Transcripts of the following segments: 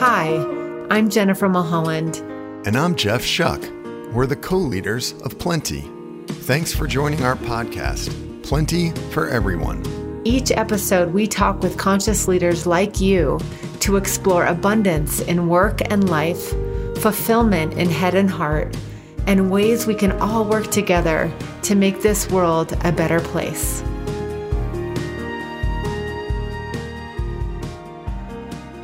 Hi, I'm Jennifer Mulholland. And I'm Jeff Shuck. We're the co leaders of Plenty. Thanks for joining our podcast, Plenty for Everyone. Each episode, we talk with conscious leaders like you to explore abundance in work and life, fulfillment in head and heart, and ways we can all work together to make this world a better place.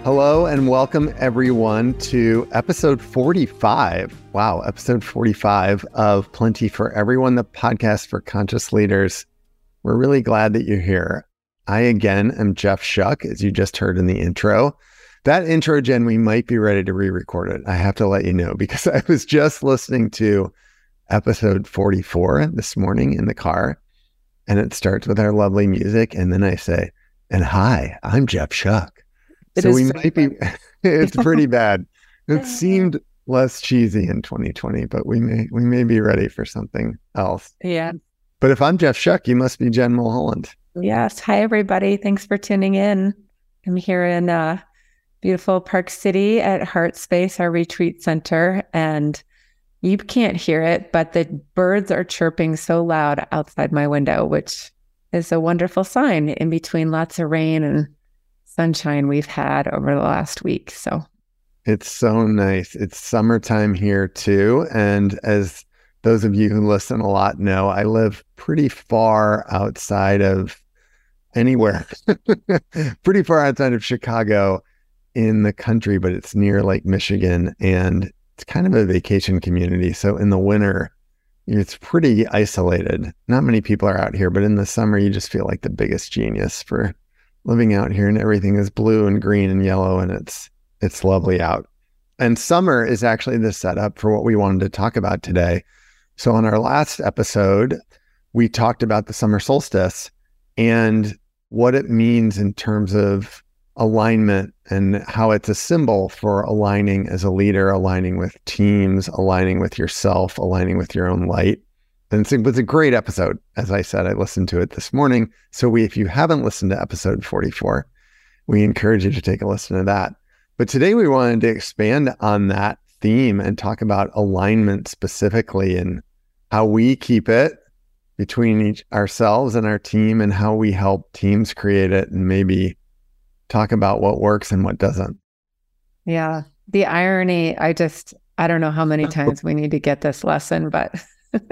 Hello and welcome everyone to episode 45. Wow, episode 45 of Plenty for Everyone, the podcast for conscious leaders. We're really glad that you're here. I again am Jeff Shuck, as you just heard in the intro. That intro, Jen, we might be ready to re record it. I have to let you know because I was just listening to episode 44 this morning in the car, and it starts with our lovely music. And then I say, and hi, I'm Jeff Shuck. It so we might be, it's pretty bad. It seemed less cheesy in 2020, but we may we may be ready for something else. Yeah. But if I'm Jeff Shuck, you must be Jen Mulholland. Yes. Hi everybody. Thanks for tuning in. I'm here in uh, beautiful Park City at Heart Space, our retreat center, and you can't hear it, but the birds are chirping so loud outside my window, which is a wonderful sign in between lots of rain and sunshine we've had over the last week. So it's so nice. It's summertime here too. And as those of you who listen a lot know, I live pretty far outside of anywhere, pretty far outside of Chicago in the country, but it's near Lake Michigan and it's kind of a vacation community. So in the winter, it's pretty isolated. Not many people are out here, but in the summer, you just feel like the biggest genius for living out here and everything is blue and green and yellow and it's it's lovely out. And summer is actually the setup for what we wanted to talk about today. So on our last episode, we talked about the summer solstice and what it means in terms of alignment and how it's a symbol for aligning as a leader, aligning with teams, aligning with yourself, aligning with your own light. And it was a great episode. As I said, I listened to it this morning. So we, if you haven't listened to episode 44, we encourage you to take a listen to that. But today we wanted to expand on that theme and talk about alignment specifically and how we keep it between each, ourselves and our team and how we help teams create it and maybe talk about what works and what doesn't. Yeah. The irony, I just, I don't know how many oh. times we need to get this lesson, but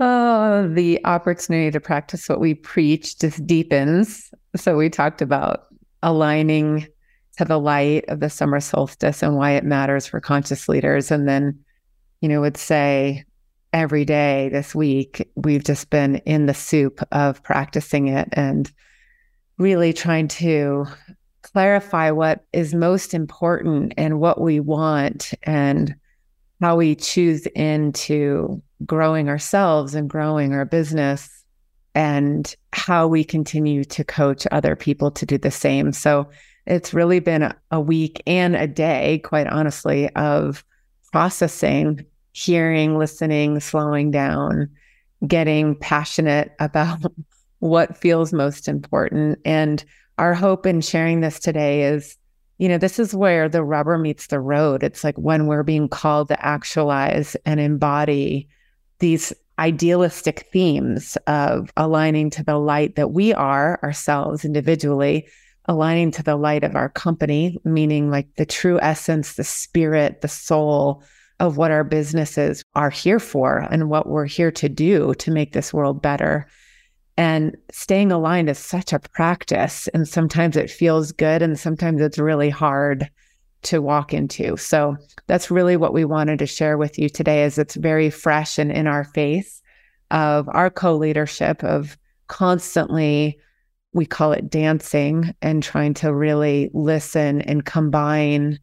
Oh, the opportunity to practice what we preach just deepens. So we talked about aligning to the light of the summer solstice and why it matters for conscious leaders. And then, you know, would say every day this week, we've just been in the soup of practicing it and really trying to clarify what is most important and what we want and how we choose into growing ourselves and growing our business and how we continue to coach other people to do the same. So it's really been a week and a day, quite honestly, of processing, hearing, listening, slowing down, getting passionate about what feels most important. And our hope in sharing this today is you know, this is where the rubber meets the road. It's like when we're being called to actualize and embody these idealistic themes of aligning to the light that we are ourselves individually, aligning to the light of our company, meaning like the true essence, the spirit, the soul of what our businesses are here for and what we're here to do to make this world better. And staying aligned is such a practice. And sometimes it feels good and sometimes it's really hard to walk into. So that's really what we wanted to share with you today is it's very fresh and in our face of our co-leadership of constantly we call it dancing and trying to really listen and combine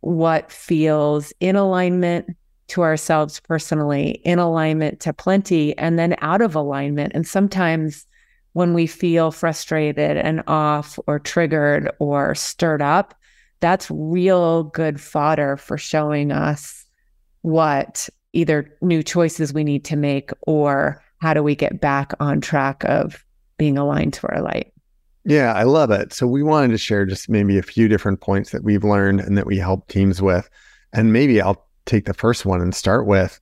what feels in alignment to ourselves personally, in alignment to plenty, and then out of alignment. And sometimes when we feel frustrated and off or triggered or stirred up, that's real good fodder for showing us what either new choices we need to make or how do we get back on track of being aligned to our light. Yeah, I love it. So we wanted to share just maybe a few different points that we've learned and that we help teams with. And maybe I'll take the first one and start with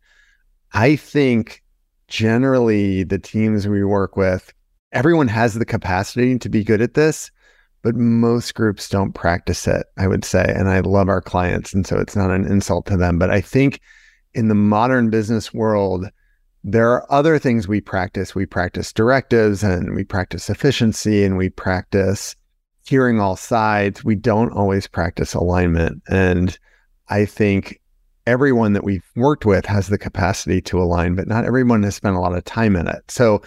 I think generally the teams we work with, everyone has the capacity to be good at this, but most groups don't practice it, I would say. And I love our clients. And so it's not an insult to them. But I think in the modern business world, there are other things we practice. We practice directives and we practice efficiency and we practice hearing all sides. We don't always practice alignment. And I think everyone that we've worked with has the capacity to align, but not everyone has spent a lot of time in it. So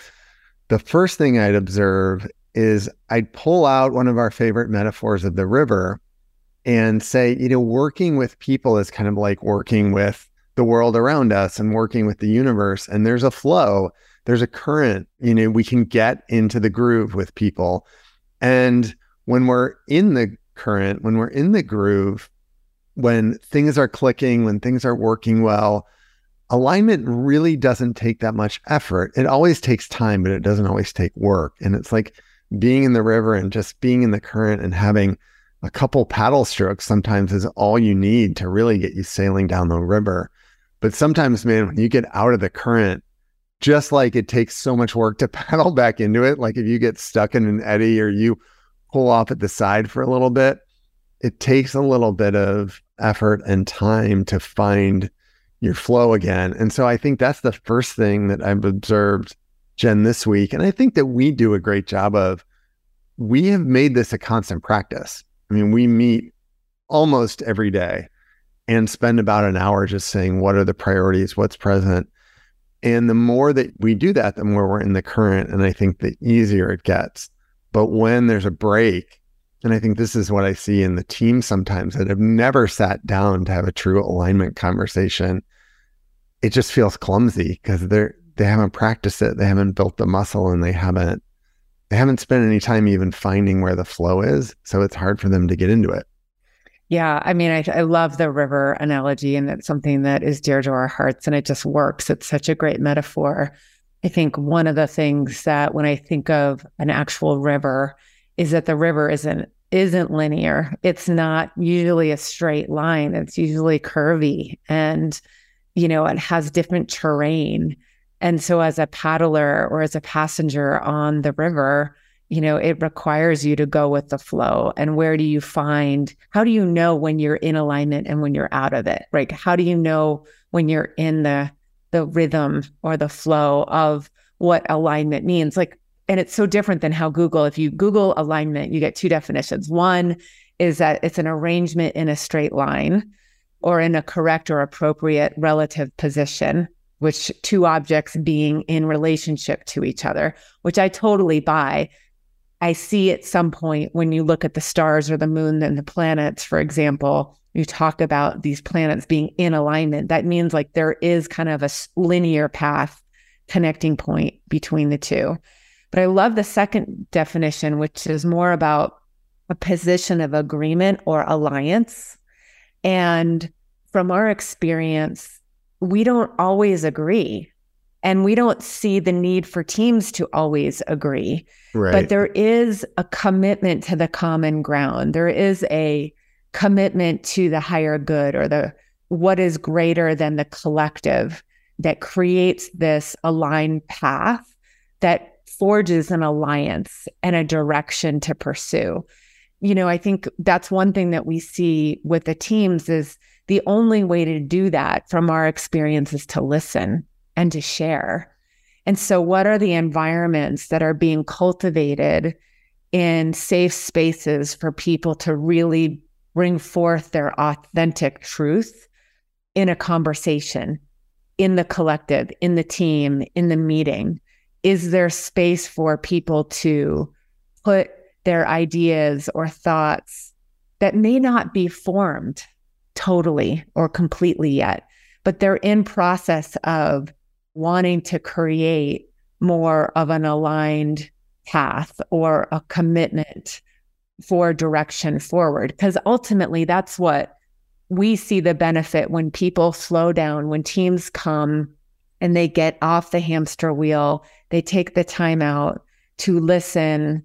the first thing I'd observe is I'd pull out one of our favorite metaphors of the river and say, you know, working with people is kind of like working with the world around us and working with the universe. And there's a flow, there's a current, you know, we can get into the groove with people. And when we're in the current, when we're in the groove, when things are clicking, when things are working well, alignment really doesn't take that much effort. It always takes time, but it doesn't always take work. And it's like being in the river and just being in the current and having a couple paddle strokes sometimes is all you need to really get you sailing down the river. But sometimes, man, when you get out of the current, just like it takes so much work to paddle back into it, like if you get stuck in an eddy or you pull off at the side for a little bit, it takes a little bit of effort and time to find your flow again. And so I think that's the first thing that I've observed Jen, this week. And I think that we do a great job of, we have made this a constant practice. I mean, we meet almost every day and spend about an hour just saying, what are the priorities? What's present? And the more that we do that, the more we're in the current. And I think the easier it gets. But when there's a break, and I think this is what I see in the team sometimes that have never sat down to have a true alignment conversation, it just feels clumsy because they're they haven't practiced it, they haven't built the muscle, and they haven't they haven't spent any time even finding where the flow is. So it's hard for them to get into it. Yeah, I mean, I, I love the river analogy, and it's something that is dear to our hearts, and it just works. It's such a great metaphor. I think one of the things that when I think of an actual river is that the river isn't isn't linear. It's not usually a straight line. It's usually curvy, and you know, it has different terrain. And so, as a paddler or as a passenger on the river, you know, it requires you to go with the flow. And where do you find, how do you know when you're in alignment and when you're out of it? Right. How do you know when you're in the, the rhythm or the flow of what alignment means? Like, and it's so different than how Google, if you Google alignment, you get two definitions. One is that it's an arrangement in a straight line or in a correct or appropriate relative position which two objects being in relationship to each other, which I totally buy. I see at some point when you look at the stars or the moon and the planets, for example, you talk about these planets being in alignment. That means like there is kind of a linear path connecting point between the two. But I love the second definition, which is more about a position of agreement or alliance. And from our experience, we don't always agree and we don't see the need for teams to always agree. Right. but there is a commitment to the common ground. There is a commitment to the higher good or the what is greater than the collective that creates this aligned path that forges an alliance and a direction to pursue. You know i think that's one thing that we see with the teams is the only way to do that from our experience is to listen and to share. And so, what are the environments that are being cultivated in safe spaces for people to really bring forth their authentic truth in a conversation, in the collective, in the team, in the meeting? Is there space for people to put their ideas or thoughts that may not be formed totally or completely yet, but they're in process of wanting to create more of an aligned path or a commitment for direction forward. Because ultimately, that's what we see the benefit when people slow down, when teams come and they get off the hamster wheel, they take the time out to listen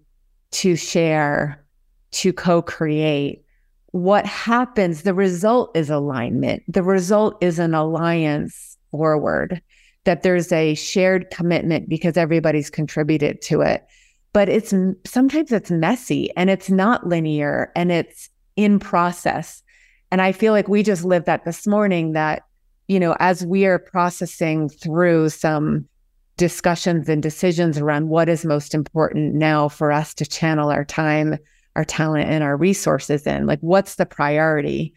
to share, to co create, what happens, the result is alignment. The result is an alliance forward, that there's a shared commitment because everybody's contributed to it. But it's sometimes it's messy and it's not linear and it's in process. And I feel like we just lived that this morning that, you know, as we are processing through some discussions and decisions around what is most important now for us to channel our time, our talent, and our resources in, like what's the priority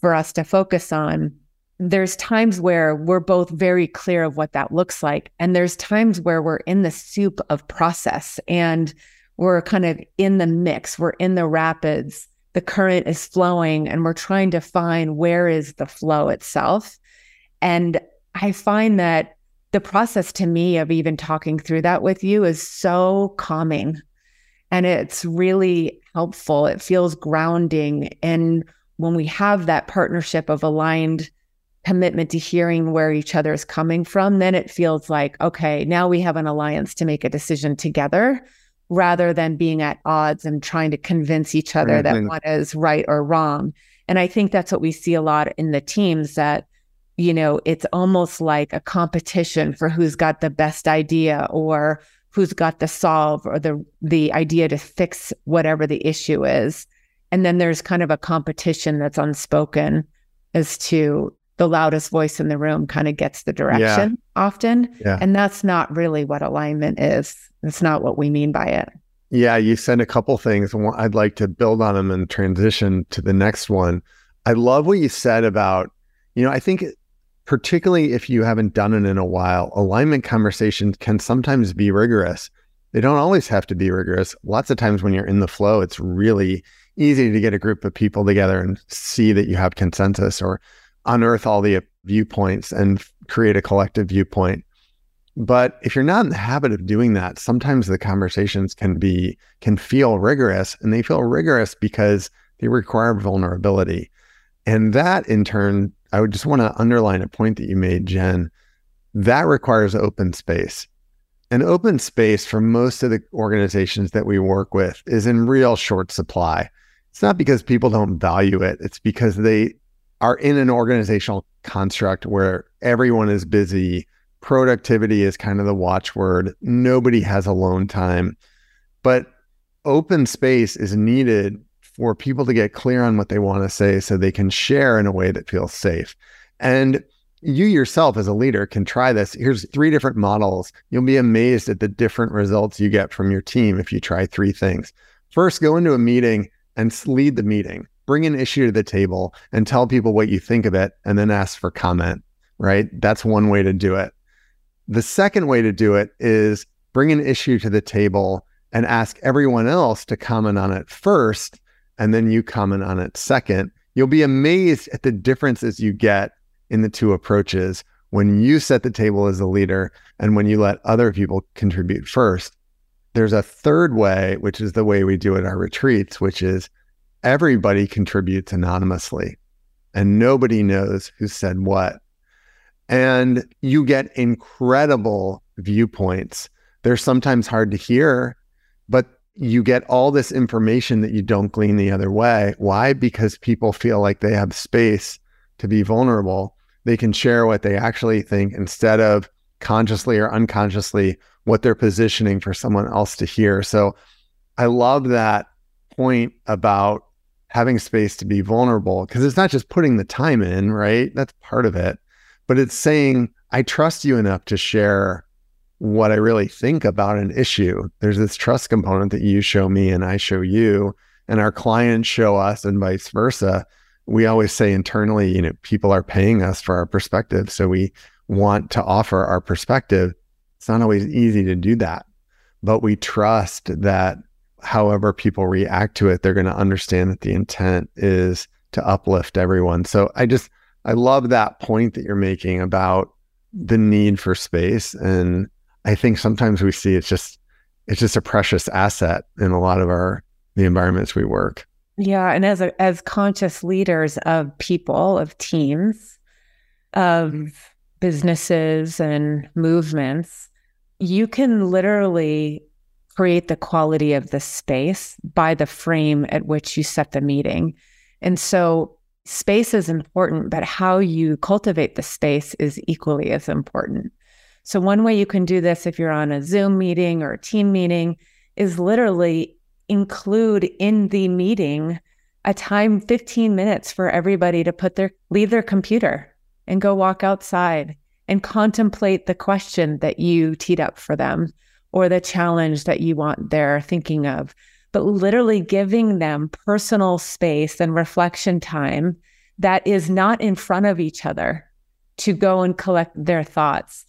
for us to focus on. There's times where we're both very clear of what that looks like. And there's times where we're in the soup of process and we're kind of in the mix, we're in the rapids the current is flowing and we're trying to find where is the flow itself. And I find that the process to me of even talking through that with you is so calming and it's really helpful. It feels grounding. And when we have that partnership of aligned commitment to hearing where each other is coming from, then it feels like, okay, now we have an alliance to make a decision together rather than being at odds and trying to convince each other that one is right or wrong. And I think that's what we see a lot in the teams that, you know, it's almost like a competition for who's got the best idea or who's got the solve or the the idea to fix whatever the issue is. And then there's kind of a competition that's unspoken as to the loudest voice in the room kind of gets the direction yeah. often. Yeah. And that's not really what alignment is. It's not what we mean by it. Yeah, you said a couple things. I'd like to build on them and transition to the next one. I love what you said about, you know, I think particularly if you haven't done it in a while, alignment conversations can sometimes be rigorous. They don't always have to be rigorous. Lots of times when you're in the flow, it's really easy to get a group of people together and see that you have consensus or unearth all the viewpoints and create a collective viewpoint. But if you're not in the habit of doing that, sometimes the conversations can be can feel rigorous and they feel rigorous because they require vulnerability. And that in turn, I would just want to underline a point that you made, Jen. That requires open space. And open space for most of the organizations that we work with is in real short supply. It's not because people don't value it, it's because they are in an organizational construct where everyone is busy. Productivity is kind of the watchword. Nobody has alone time. But open space is needed for people to get clear on what they want to say so they can share in a way that feels safe. And you yourself as a leader can try this. Here's three different models. You'll be amazed at the different results you get from your team if you try three things. First, go into a meeting and lead the meeting bring an issue to the table and tell people what you think of it and then ask for comment, right? That's one way to do it. The second way to do it is bring an issue to the table and ask everyone else to comment on it first, and then you comment on it second. You'll be amazed at the differences you get in the two approaches when you set the table as a leader and when you let other people contribute first. There's a third way, which is the way we do at our retreats, which is everybody contributes anonymously and nobody knows who said what. And you get incredible viewpoints. They're sometimes hard to hear, but you get all this information that you don't glean the other way. Why? Because people feel like they have space to be vulnerable. They can share what they actually think instead of consciously or unconsciously what they're positioning for someone else to hear. So I love that point about having space to be vulnerable because it's not just putting the time in, right? That's part of it. But it's saying, I trust you enough to share what I really think about an issue. There's this trust component that you show me and I show you, and our clients show us, and vice versa. We always say internally, you know, people are paying us for our perspective. So we want to offer our perspective. It's not always easy to do that, but we trust that however people react to it, they're going to understand that the intent is to uplift everyone. So I just, I love that point that you're making about the need for space. And I think sometimes we see it's just, it's just a precious asset in a lot of our, the environments we work. Yeah. And as a, as conscious leaders of people, of teams, of mm-hmm. businesses and movements, you can literally create the quality of the space by the frame at which you set the meeting. And so space is important, but how you cultivate the space is equally as important. So, one way you can do this if you're on a Zoom meeting or a team meeting is literally include in the meeting a time 15 minutes for everybody to put their leave their computer and go walk outside and contemplate the question that you teed up for them or the challenge that you want they're thinking of but literally giving them personal space and reflection time that is not in front of each other to go and collect their thoughts.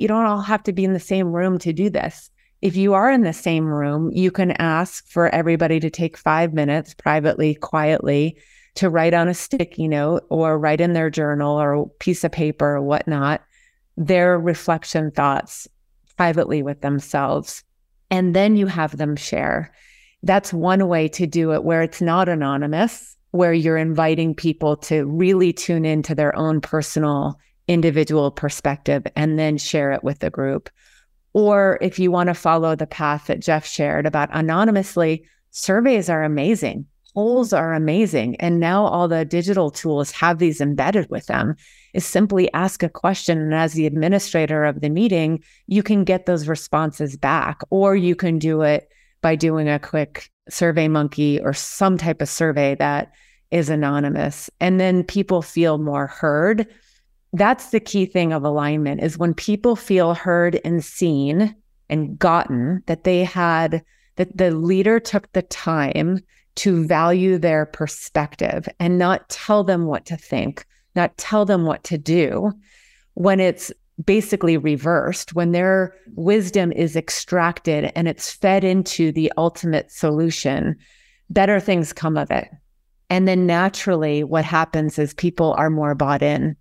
You don't all have to be in the same room to do this. If you are in the same room, you can ask for everybody to take five minutes privately, quietly to write on a sticky note or write in their journal or piece of paper or whatnot their reflection thoughts privately with themselves. And then you have them share. That's one way to do it where it's not anonymous, where you're inviting people to really tune into their own personal, individual perspective and then share it with the group. Or if you want to follow the path that Jeff shared about anonymously, surveys are amazing. Polls are amazing. And now all the digital tools have these embedded with them. Is simply ask a question. And as the administrator of the meeting, you can get those responses back, or you can do it by doing a quick survey monkey or some type of survey that is anonymous and then people feel more heard that's the key thing of alignment is when people feel heard and seen and gotten that they had that the leader took the time to value their perspective and not tell them what to think not tell them what to do when it's basically reversed when their wisdom is extracted and it's fed into the ultimate solution, better things come of it. And then naturally, what happens is people are more bought in,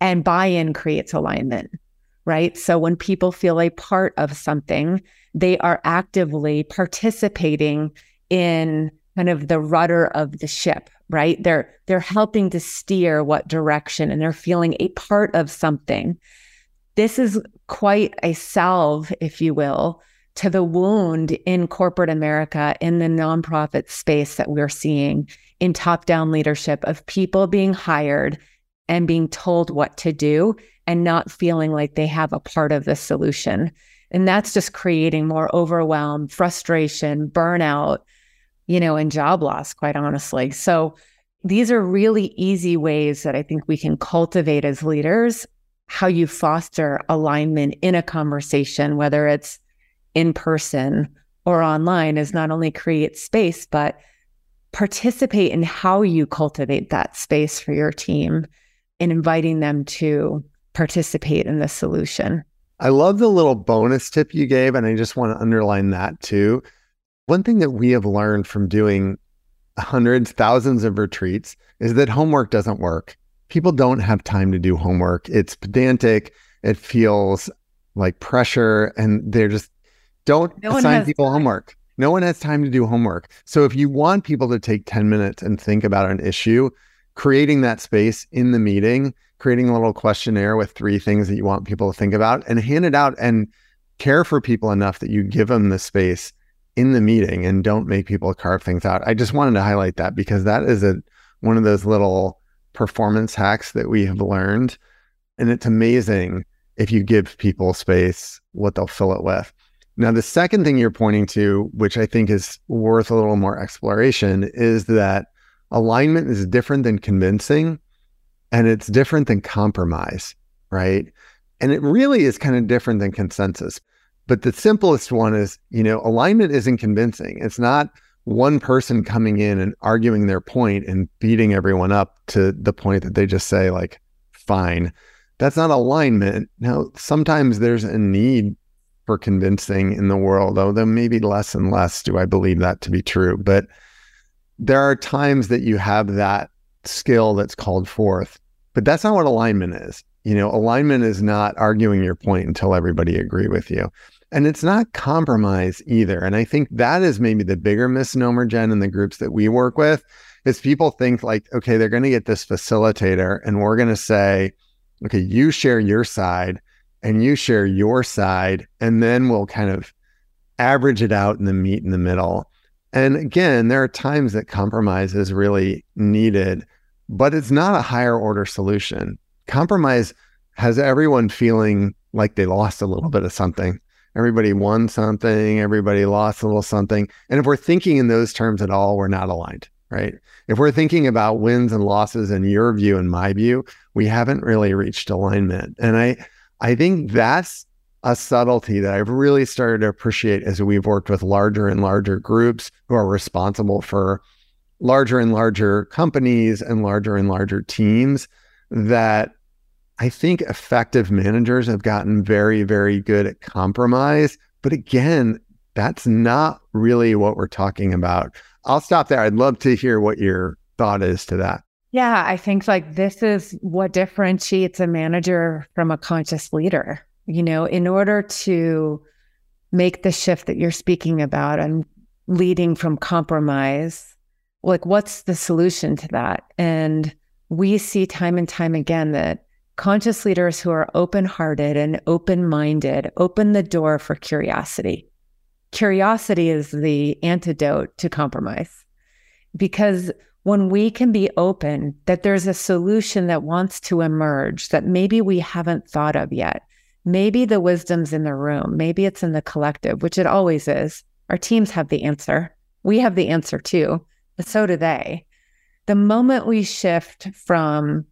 and buy in creates alignment, right? So when people feel a part of something, they are actively participating in kind of the rudder of the ship right they're they're helping to steer what direction and they're feeling a part of something this is quite a salve, if you will, to the wound in corporate America, in the nonprofit space that we're seeing in top down leadership of people being hired and being told what to do and not feeling like they have a part of the solution. And that's just creating more overwhelm, frustration, burnout, you know, and job loss, quite honestly. So these are really easy ways that I think we can cultivate as leaders how you foster alignment in a conversation, whether it's in person or online, is not only create space, but participate in how you cultivate that space for your team and inviting them to participate in the solution. I love the little bonus tip you gave, and I just want to underline that too. One thing that we have learned from doing hundreds, thousands of retreats is that homework doesn't work people don't have time to do homework. It's pedantic. It feels like pressure, and they're just don't no assign people time. homework. No one has time to do homework. So if you want people to take 10 minutes and think about an issue, creating that space in the meeting, creating a little questionnaire with three things that you want people to think about and hand it out and care for people enough that you give them the space in the meeting and don't make people carve things out. I just wanted to highlight that because that is a one of those little performance hacks that we have learned. And it's amazing if you give people space, what they'll fill it with. Now, the second thing you're pointing to, which I think is worth a little more exploration, is that alignment is different than convincing and it's different than compromise, right? And it really is kind of different than consensus. But the simplest one is, you know, alignment isn't convincing. It's not one person coming in and arguing their point and beating everyone up to the point that they just say like fine that's not alignment now sometimes there's a need for convincing in the world although maybe less and less do i believe that to be true but there are times that you have that skill that's called forth but that's not what alignment is you know alignment is not arguing your point until everybody agree with you and it's not compromise either. And I think that is maybe the bigger misnomer, Jen, in the groups that we work with, is people think like, okay, they're going to get this facilitator and we're going to say, okay, you share your side and you share your side. And then we'll kind of average it out and then meet in the middle. And again, there are times that compromise is really needed, but it's not a higher order solution. Compromise has everyone feeling like they lost a little bit of something. Everybody won something, everybody lost a little something. And if we're thinking in those terms at all, we're not aligned, right? If we're thinking about wins and losses in your view and my view, we haven't really reached alignment. And I I think that's a subtlety that I've really started to appreciate as we've worked with larger and larger groups who are responsible for larger and larger companies and larger and larger teams that I think effective managers have gotten very, very good at compromise. But again, that's not really what we're talking about. I'll stop there. I'd love to hear what your thought is to that. Yeah, I think like this is what differentiates a manager from a conscious leader. You know, in order to make the shift that you're speaking about and leading from compromise, like what's the solution to that? And we see time and time again that conscious leaders who are open hearted and open minded open the door for curiosity. Curiosity is the antidote to compromise because when we can be open that there's a solution that wants to emerge that maybe we haven't thought of yet, maybe the wisdom's in the room, maybe it's in the collective, which it always is. Our teams have the answer. We have the answer too, but so do they. The moment we shift from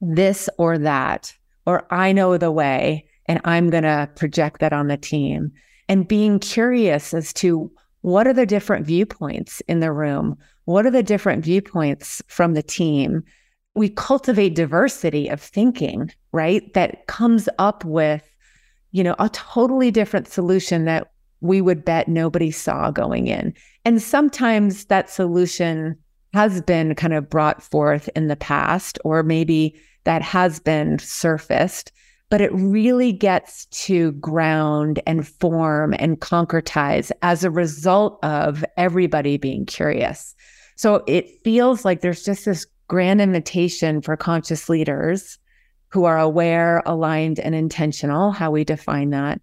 this or that, or I know the way, and I'm going to project that on the team. And being curious as to what are the different viewpoints in the room? What are the different viewpoints from the team? We cultivate diversity of thinking, right? That comes up with, you know, a totally different solution that we would bet nobody saw going in. And sometimes that solution has been kind of brought forth in the past, or maybe that has been surfaced, but it really gets to ground and form and concretize as a result of everybody being curious. So it feels like there's just this grand invitation for conscious leaders who are aware, aligned, and intentional, how we define that,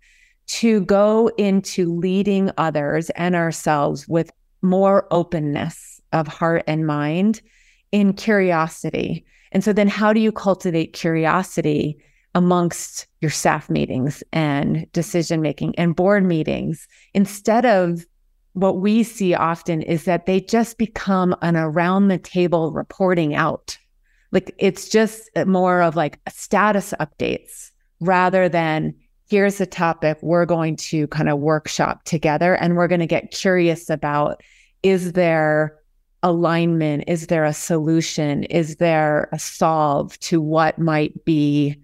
to go into leading others and ourselves with more openness of heart and mind in curiosity and so then how do you cultivate curiosity amongst your staff meetings and decision making and board meetings instead of what we see often is that they just become an around the table reporting out. Like it's just more of like status updates rather than here's a topic we're going to kind of workshop together and we're going to get curious about is there alignment? Is there a solution? Is there a solve to what might be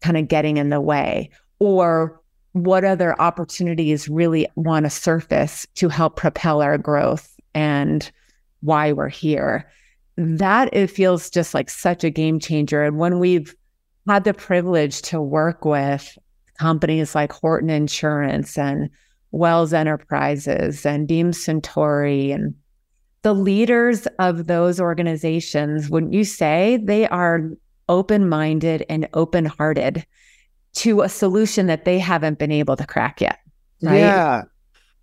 kind of getting in the way? Or what other opportunities really want to surface to help propel our growth and why we're here? That it feels just like such a game changer. And when we've had the privilege to work with companies like Horton Insurance and Wells Enterprises and Beam Suntory and the leaders of those organizations, wouldn't you say they are open minded and open hearted to a solution that they haven't been able to crack yet? Right? Yeah.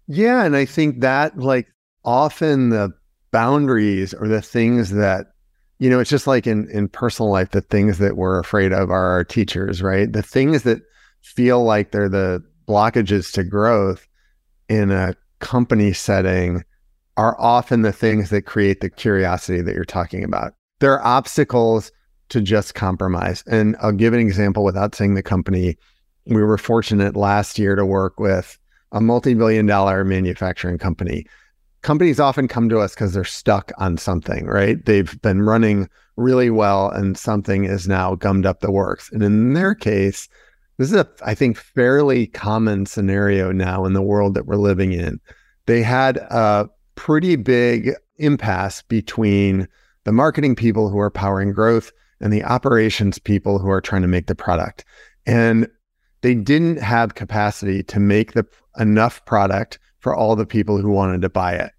Yeah. And I think that, like, often the boundaries or the things that, you know, it's just like in, in personal life, the things that we're afraid of are our teachers, right? The things that feel like they're the blockages to growth in a company setting are often the things that create the curiosity that you're talking about. There are obstacles to just compromise. And I'll give an example without saying the company. We were fortunate last year to work with a multi billion dollar manufacturing company. Companies often come to us because they're stuck on something, right? They've been running really well and something is now gummed up the works. And in their case, this is a, I think, fairly common scenario now in the world that we're living in. They had a pretty big impasse between the marketing people who are powering growth and the operations people who are trying to make the product. And they didn't have capacity to make the enough product for all the people who wanted to buy it.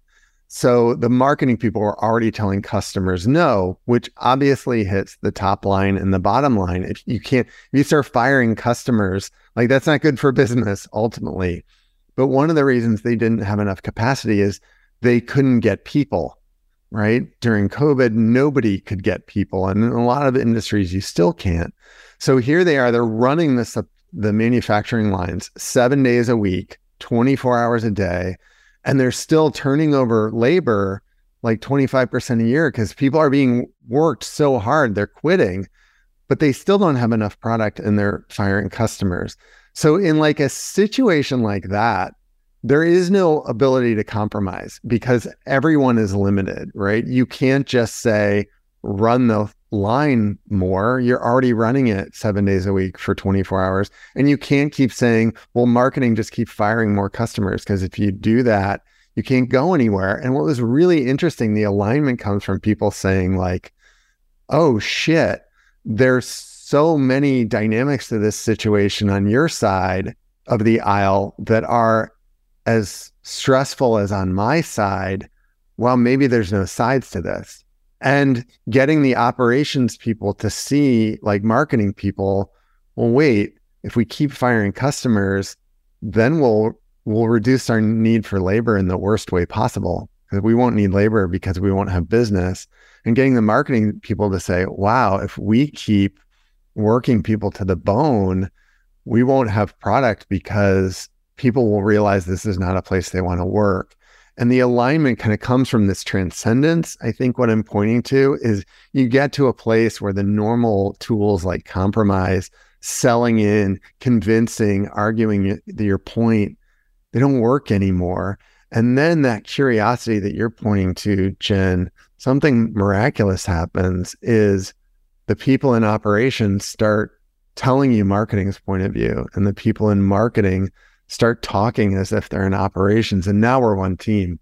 So the marketing people were already telling customers no, which obviously hits the top line and the bottom line. If you can't, if you start firing customers, like that's not good for business ultimately. But one of the reasons they didn't have enough capacity is they couldn't get people, right? During COVID, nobody could get people. And in a lot of industries, you still can't. So here they are, they're running this, the manufacturing lines seven days a week, 24 hours a day, and they're still turning over labor like 25% a year because people are being worked so hard, they're quitting, but they still don't have enough product and they're firing customers. So, in like a situation like that, there is no ability to compromise because everyone is limited, right? You can't just say, run the line more. You're already running it seven days a week for 24 hours. And you can't keep saying, well, marketing just keep firing more customers. Because if you do that, you can't go anywhere. And what was really interesting, the alignment comes from people saying, like, oh shit, there's so many dynamics to this situation on your side of the aisle that are as stressful as on my side. Well, maybe there's no sides to this. And getting the operations people to see, like marketing people, well, wait, if we keep firing customers, then we'll we'll reduce our need for labor in the worst way possible. Because we won't need labor because we won't have business. And getting the marketing people to say, wow, if we keep working people to the bone, we won't have product because people will realize this is not a place they want to work. And the alignment kind of comes from this transcendence. I think what I'm pointing to is you get to a place where the normal tools like compromise, selling in, convincing, arguing your point they don't work anymore. And then that curiosity that you're pointing to, Jen, something miraculous happens is the people in operations start telling you marketing's point of view, and the people in marketing start talking as if they're in operations. And now we're one team.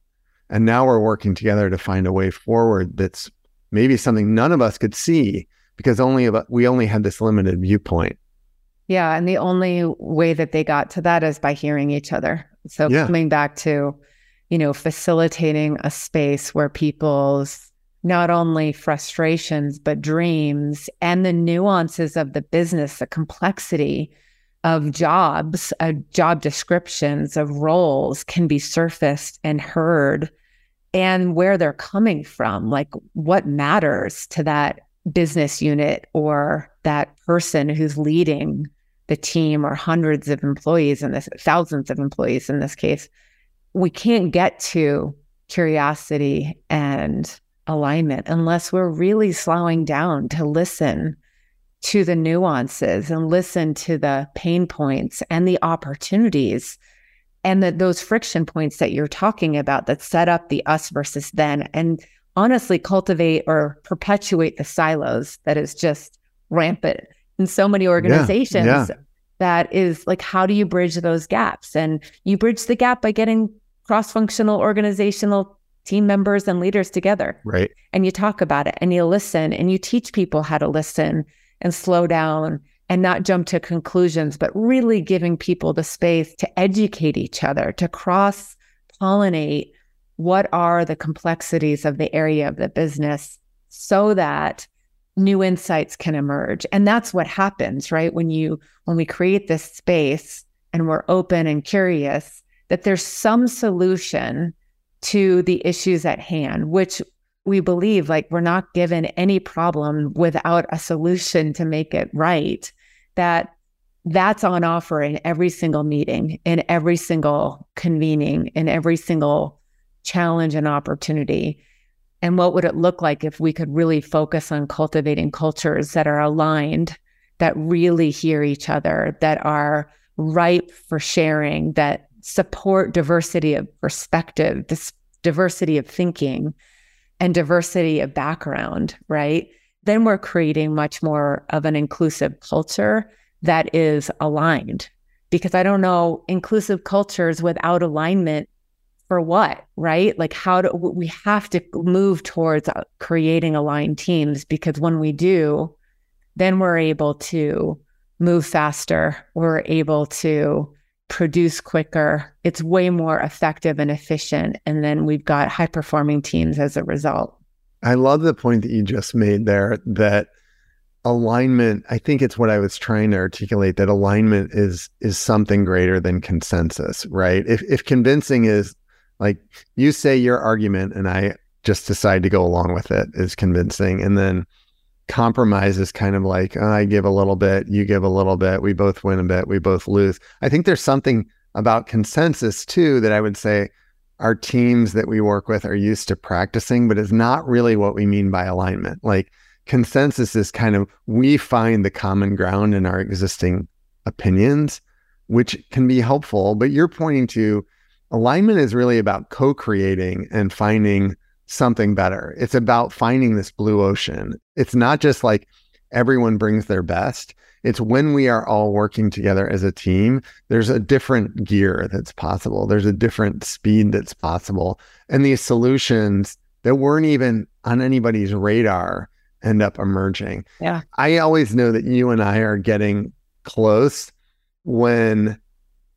And now we're working together to find a way forward that's maybe something none of us could see because only we only had this limited viewpoint. Yeah. And the only way that they got to that is by hearing each other. So yeah. coming back to, you know, facilitating a space where people's not only frustrations, but dreams and the nuances of the business, the complexity of jobs, uh, job descriptions of roles can be surfaced and heard and where they're coming from, like what matters to that business unit or that person who's leading the team or hundreds of employees in this, thousands of employees in this case, we can't get to curiosity and alignment unless we're really slowing down to listen to the nuances and listen to the pain points and the opportunities and that those friction points that you're talking about that set up the us versus then and honestly cultivate or perpetuate the silos that is just rampant in so many organizations yeah, yeah. that is like how do you bridge those gaps? And you bridge the gap by getting cross-functional organizational team members and leaders together. Right. And you talk about it and you listen and you teach people how to listen and slow down and not jump to conclusions but really giving people the space to educate each other to cross pollinate what are the complexities of the area of the business so that new insights can emerge. And that's what happens right? When you when we create this space and we're open and curious that there's some solution to the issues at hand which we believe like we're not given any problem without a solution to make it right that that's on offer in every single meeting in every single convening in every single challenge and opportunity. And what would it look like if we could really focus on cultivating cultures that are aligned, that really hear each other, that are ripe for sharing, that support diversity of perspective, this diversity of thinking, and diversity of background, right? Then we're creating much more of an inclusive culture that is aligned. Because I don't know, inclusive cultures without alignment for what, right? Like, how do we have to move towards uh, creating aligned teams? Because when we do, then we're able to move faster, we're able to produce quicker. It's way more effective and efficient. And then we've got high performing teams as a result. I love the point that you just made there that alignment i think it's what i was trying to articulate that alignment is is something greater than consensus right if if convincing is like you say your argument and i just decide to go along with it is convincing and then compromise is kind of like oh, i give a little bit you give a little bit we both win a bit we both lose i think there's something about consensus too that i would say our teams that we work with are used to practicing but it's not really what we mean by alignment like consensus is kind of we find the common ground in our existing opinions, which can be helpful. But you're pointing to alignment is really about co creating and finding something better. It's about finding this blue ocean. It's not just like everyone brings their best. It's when we are all working together as a team, there's a different gear that's possible. There's a different speed that's possible. And these solutions that weren't even on anybody's radar end up emerging. Yeah. I always know that you and I are getting close when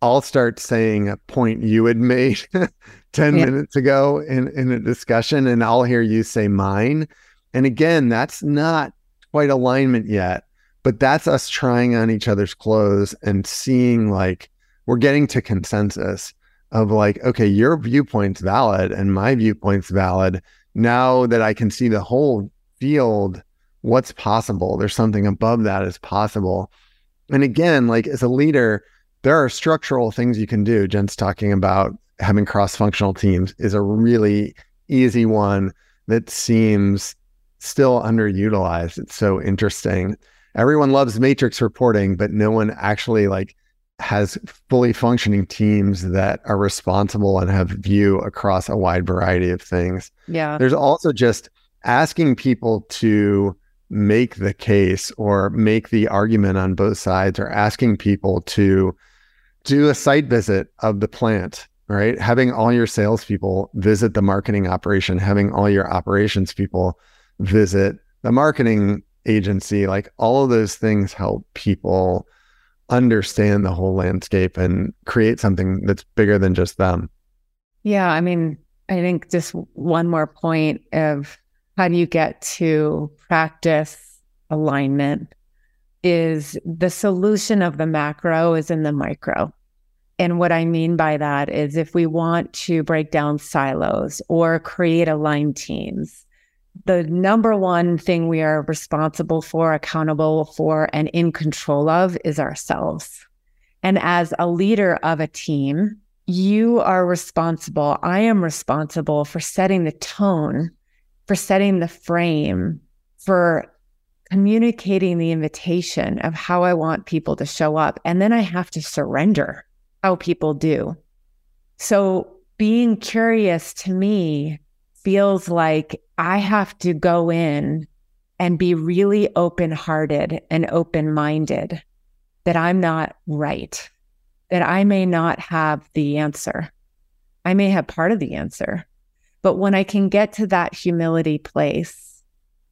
I'll start saying a point you had made 10 yeah. minutes ago in, in a discussion, and I'll hear you say mine. And again, that's not quite alignment yet, but that's us trying on each other's clothes and seeing like we're getting to consensus of like, okay, your viewpoint's valid and my viewpoint's valid. Now that I can see the whole field what's possible. There's something above that is possible. And again, like as a leader, there are structural things you can do. Jen's talking about having cross functional teams is a really easy one that seems still underutilized. It's so interesting. Everyone loves matrix reporting, but no one actually like has fully functioning teams that are responsible and have view across a wide variety of things. Yeah. There's also just asking people to make the case or make the argument on both sides or asking people to do a site visit of the plant, right? Having all your salespeople visit the marketing operation, having all your operations people visit the marketing agency, like all of those things help people understand the whole landscape and create something that's bigger than just them. Yeah. I mean, I think just one more point of how do you get to practice alignment is the solution of the macro is in the micro. And what I mean by that is if we want to break down silos or create aligned teams, the number one thing we are responsible for, accountable for, and in control of is ourselves. And as a leader of a team, you are responsible. I am responsible for setting the tone for setting the frame, for communicating the invitation of how I want people to show up. And then I have to surrender how people do. So being curious to me feels like I have to go in and be really open hearted and open minded that I'm not right, that I may not have the answer. I may have part of the answer, but when I can get to that humility place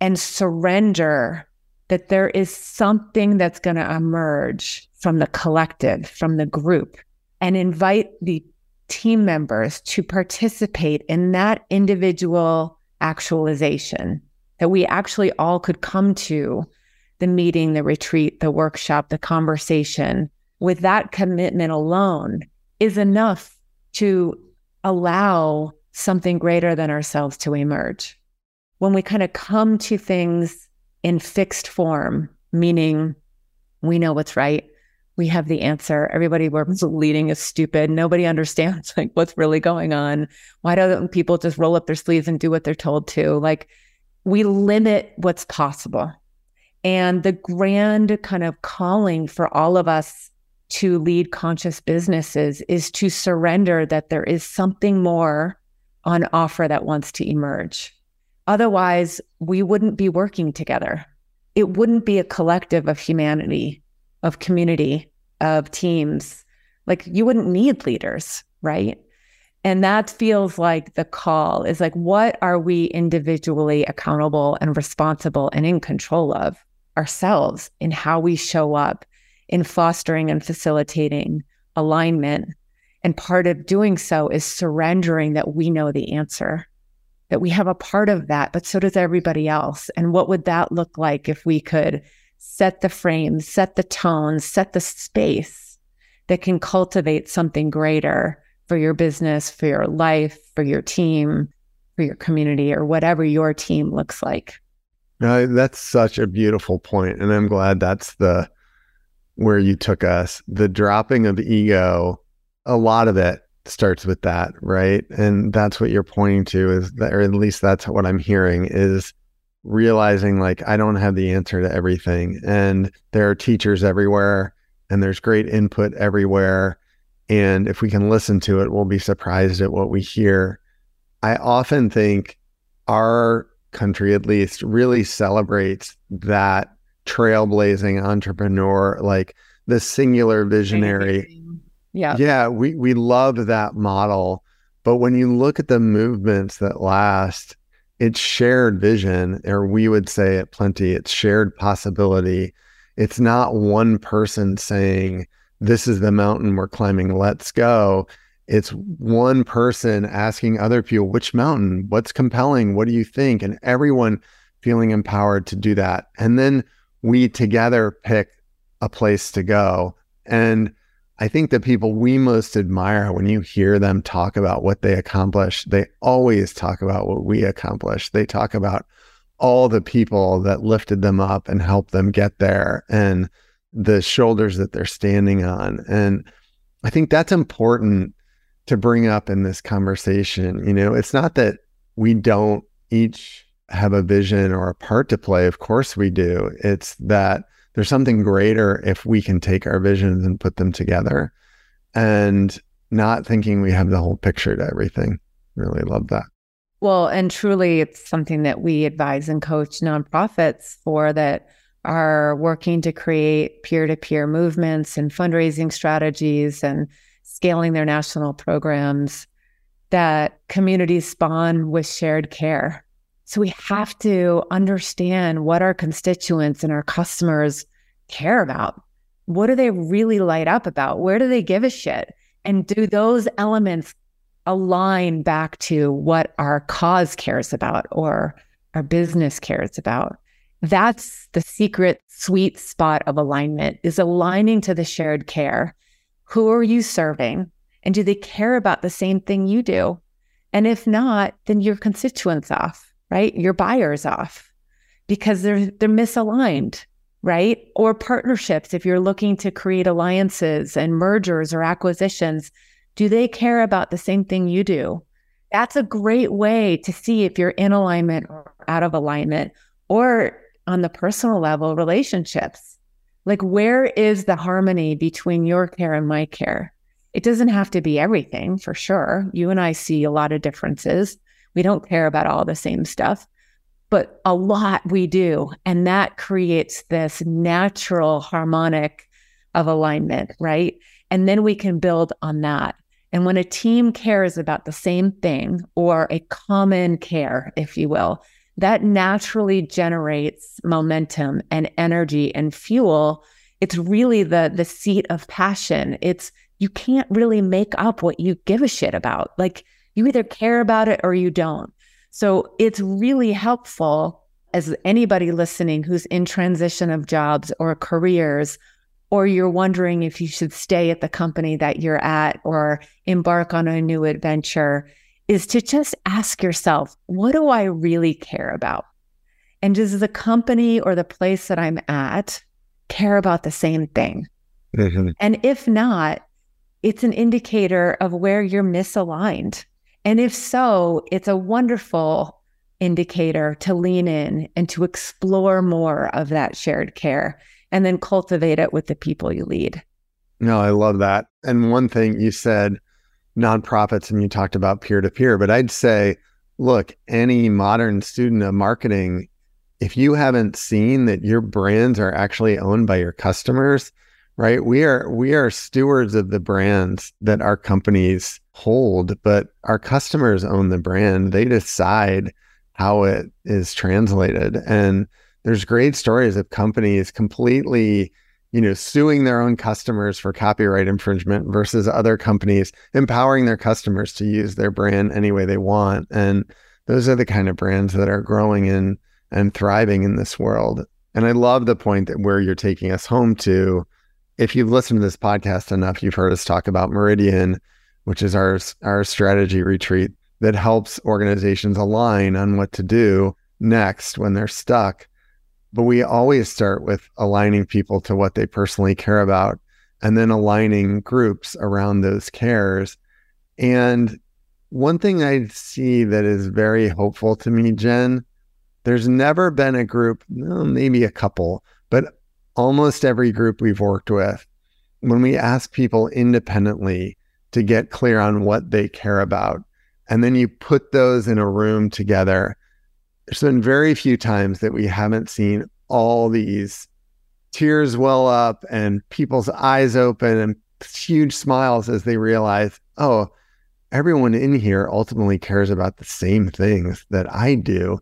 and surrender that there is something that's going to emerge from the collective, from the group, and invite the team members to participate in that individual actualization, that we actually all could come to the meeting, the retreat, the workshop, the conversation with that commitment alone is enough to allow something greater than ourselves to emerge. When we kind of come to things in fixed form, meaning we know what's right, we have the answer. Everybody we're leading is stupid. Nobody understands like what's really going on. Why don't people just roll up their sleeves and do what they're told to? Like we limit what's possible. And the grand kind of calling for all of us to lead conscious businesses is to surrender that there is something more on offer that wants to emerge. Otherwise, we wouldn't be working together. It wouldn't be a collective of humanity, of community, of teams. Like you wouldn't need leaders, right? And that feels like the call is like, what are we individually accountable and responsible and in control of ourselves in how we show up in fostering and facilitating alignment and part of doing so is surrendering that we know the answer, that we have a part of that, but so does everybody else. And what would that look like if we could set the frame, set the tone, set the space that can cultivate something greater for your business, for your life, for your team, for your community, or whatever your team looks like. That's such a beautiful point, and I'm glad that's the where you took us. The dropping of ego, a lot of it starts with that, right? And that's what you're pointing to is that, or at least that's what I'm hearing is realizing like I don't have the answer to everything. And there are teachers everywhere and there's great input everywhere. And if we can listen to it, we'll be surprised at what we hear. I often think our country, at least, really celebrates that trailblazing entrepreneur, like the singular visionary. Yeah. Yeah. We, we love that model. But when you look at the movements that last, it's shared vision, or we would say at Plenty, it's shared possibility. It's not one person saying, This is the mountain we're climbing, let's go. It's one person asking other people, Which mountain? What's compelling? What do you think? And everyone feeling empowered to do that. And then we together pick a place to go. And I think the people we most admire when you hear them talk about what they accomplish, they always talk about what we accomplished. They talk about all the people that lifted them up and helped them get there and the shoulders that they're standing on. And I think that's important to bring up in this conversation. You know, it's not that we don't each have a vision or a part to play. Of course we do. It's that there's something greater if we can take our visions and put them together and not thinking we have the whole picture to everything. Really love that. Well, and truly, it's something that we advise and coach nonprofits for that are working to create peer to peer movements and fundraising strategies and scaling their national programs that communities spawn with shared care. So we have to understand what our constituents and our customers care about. What do they really light up about? Where do they give a shit? And do those elements align back to what our cause cares about or our business cares about? That's the secret sweet spot of alignment is aligning to the shared care. Who are you serving? And do they care about the same thing you do? And if not, then your constituents off right? Your buyer's off because they're they're misaligned, right? Or partnerships if you're looking to create alliances and mergers or acquisitions, do they care about the same thing you do? That's a great way to see if you're in alignment or out of alignment or on the personal level relationships. Like where is the harmony between your care and my care? It doesn't have to be everything for sure. You and I see a lot of differences we don't care about all the same stuff, but a lot we do. And that creates this natural harmonic of alignment, right? And then we can build on that. And when a team cares about the same thing or a common care, if you will, that naturally generates momentum and energy and fuel. It's really the the seat of passion. It's you can't really make up what you give a shit about. Like you either care about it or you don't. So it's really helpful as anybody listening who's in transition of jobs or careers, or you're wondering if you should stay at the company that you're at or embark on a new adventure, is to just ask yourself, what do I really care about? And does the company or the place that I'm at care about the same thing? Mm-hmm. And if not, it's an indicator of where you're misaligned. And if so, it's a wonderful indicator to lean in and to explore more of that shared care and then cultivate it with the people you lead. No, I love that. And one thing you said, nonprofits, and you talked about peer to peer, but I'd say, look, any modern student of marketing, if you haven't seen that your brands are actually owned by your customers, right? We are we are stewards of the brands that our companies hold, but our customers own the brand. They decide how it is translated. And there's great stories of companies completely, you know, suing their own customers for copyright infringement versus other companies empowering their customers to use their brand any way they want. And those are the kind of brands that are growing in and thriving in this world. And I love the point that where you're taking us home to. If you've listened to this podcast enough, you've heard us talk about Meridian, which is our our strategy retreat that helps organizations align on what to do next when they're stuck. But we always start with aligning people to what they personally care about and then aligning groups around those cares. And one thing I see that is very hopeful to me, Jen, there's never been a group, well, maybe a couple, but almost every group we've worked with, when we ask people independently to get clear on what they care about, and then you put those in a room together, there's been very few times that we haven't seen all these tears well up and people's eyes open and huge smiles as they realize, oh, everyone in here ultimately cares about the same things that I do.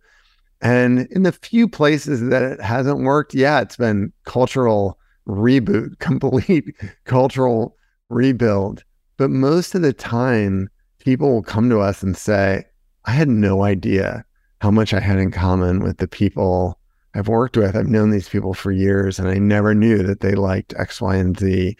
And in the few places that it hasn't worked, yeah, it's been cultural reboot, complete cultural rebuild. But most of the time, people will come to us and say, I had no idea how much I had in common with the people I've worked with. I've known these people for years and I never knew that they liked X, Y, and Z.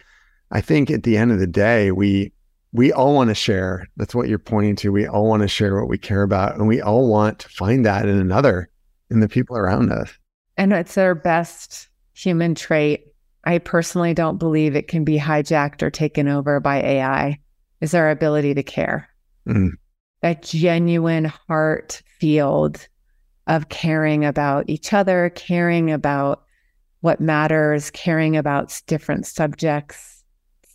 I think at the end of the day, we we all want to share. That's what you're pointing to. We all want to share what we care about. And we all want to find that in another, in the people around us. And it's our best human trait. I personally don't believe it can be hijacked or taken over by AI, is our ability to care. Mm. That genuine heart field of caring about each other, caring about what matters, caring about different subjects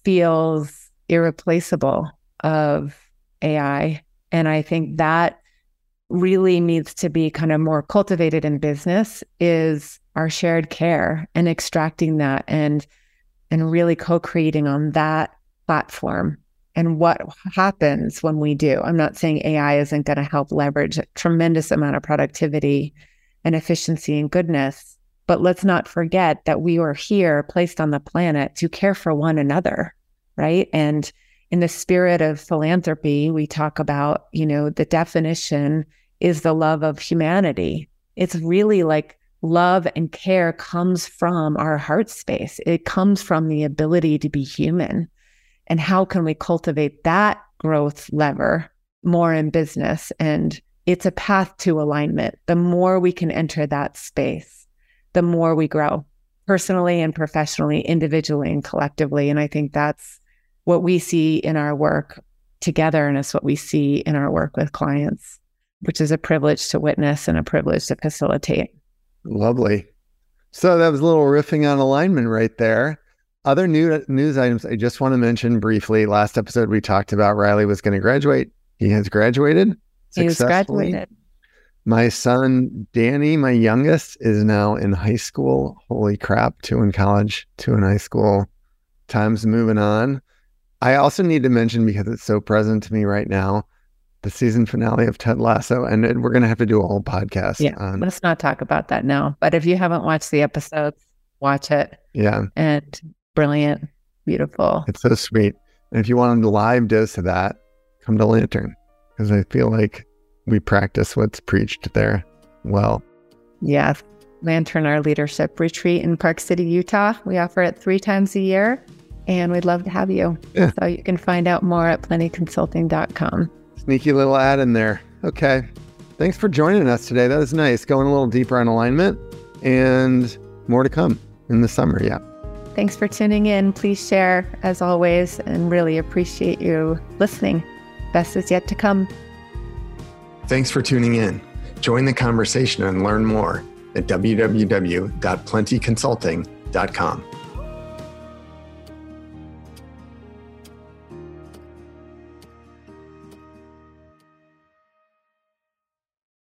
feels irreplaceable of AI. And I think that really needs to be kind of more cultivated in business is our shared care and extracting that and and really co-creating on that platform and what happens when we do. I'm not saying AI isn't going to help leverage a tremendous amount of productivity and efficiency and goodness, but let's not forget that we are here placed on the planet to care for one another, right? And in the spirit of philanthropy, we talk about, you know, the definition is the love of humanity. It's really like love and care comes from our heart space. It comes from the ability to be human. And how can we cultivate that growth lever more in business? And it's a path to alignment. The more we can enter that space the more we grow personally and professionally individually and collectively. And i think that's what we see in our work together and it's what we see in our work with clients which is a privilege to witness and a privilege to facilitate lovely so that was a little riffing on alignment right there other new news items I just want to mention briefly. Last episode we talked about Riley was going to graduate. He has graduated. He's graduated. My son Danny, my youngest, is now in high school. Holy crap! Two in college, two in high school. Time's moving on. I also need to mention because it's so present to me right now, the season finale of Ted Lasso, and we're going to have to do a whole podcast. Yeah, on... let's not talk about that now. But if you haven't watched the episodes, watch it. Yeah, and brilliant, beautiful. It's so sweet. And if you want a live dose of that, come to Lantern because I feel like we practice what's preached there well. Yeah. Lantern, our leadership retreat in Park City, Utah. We offer it three times a year and we'd love to have you. Yeah. So you can find out more at plentyconsulting.com. Sneaky little ad in there. Okay. Thanks for joining us today. That was nice. Going a little deeper on alignment and more to come in the summer. Yeah. Thanks for tuning in. Please share as always and really appreciate you listening. Best is yet to come. Thanks for tuning in. Join the conversation and learn more at www.plentyconsulting.com.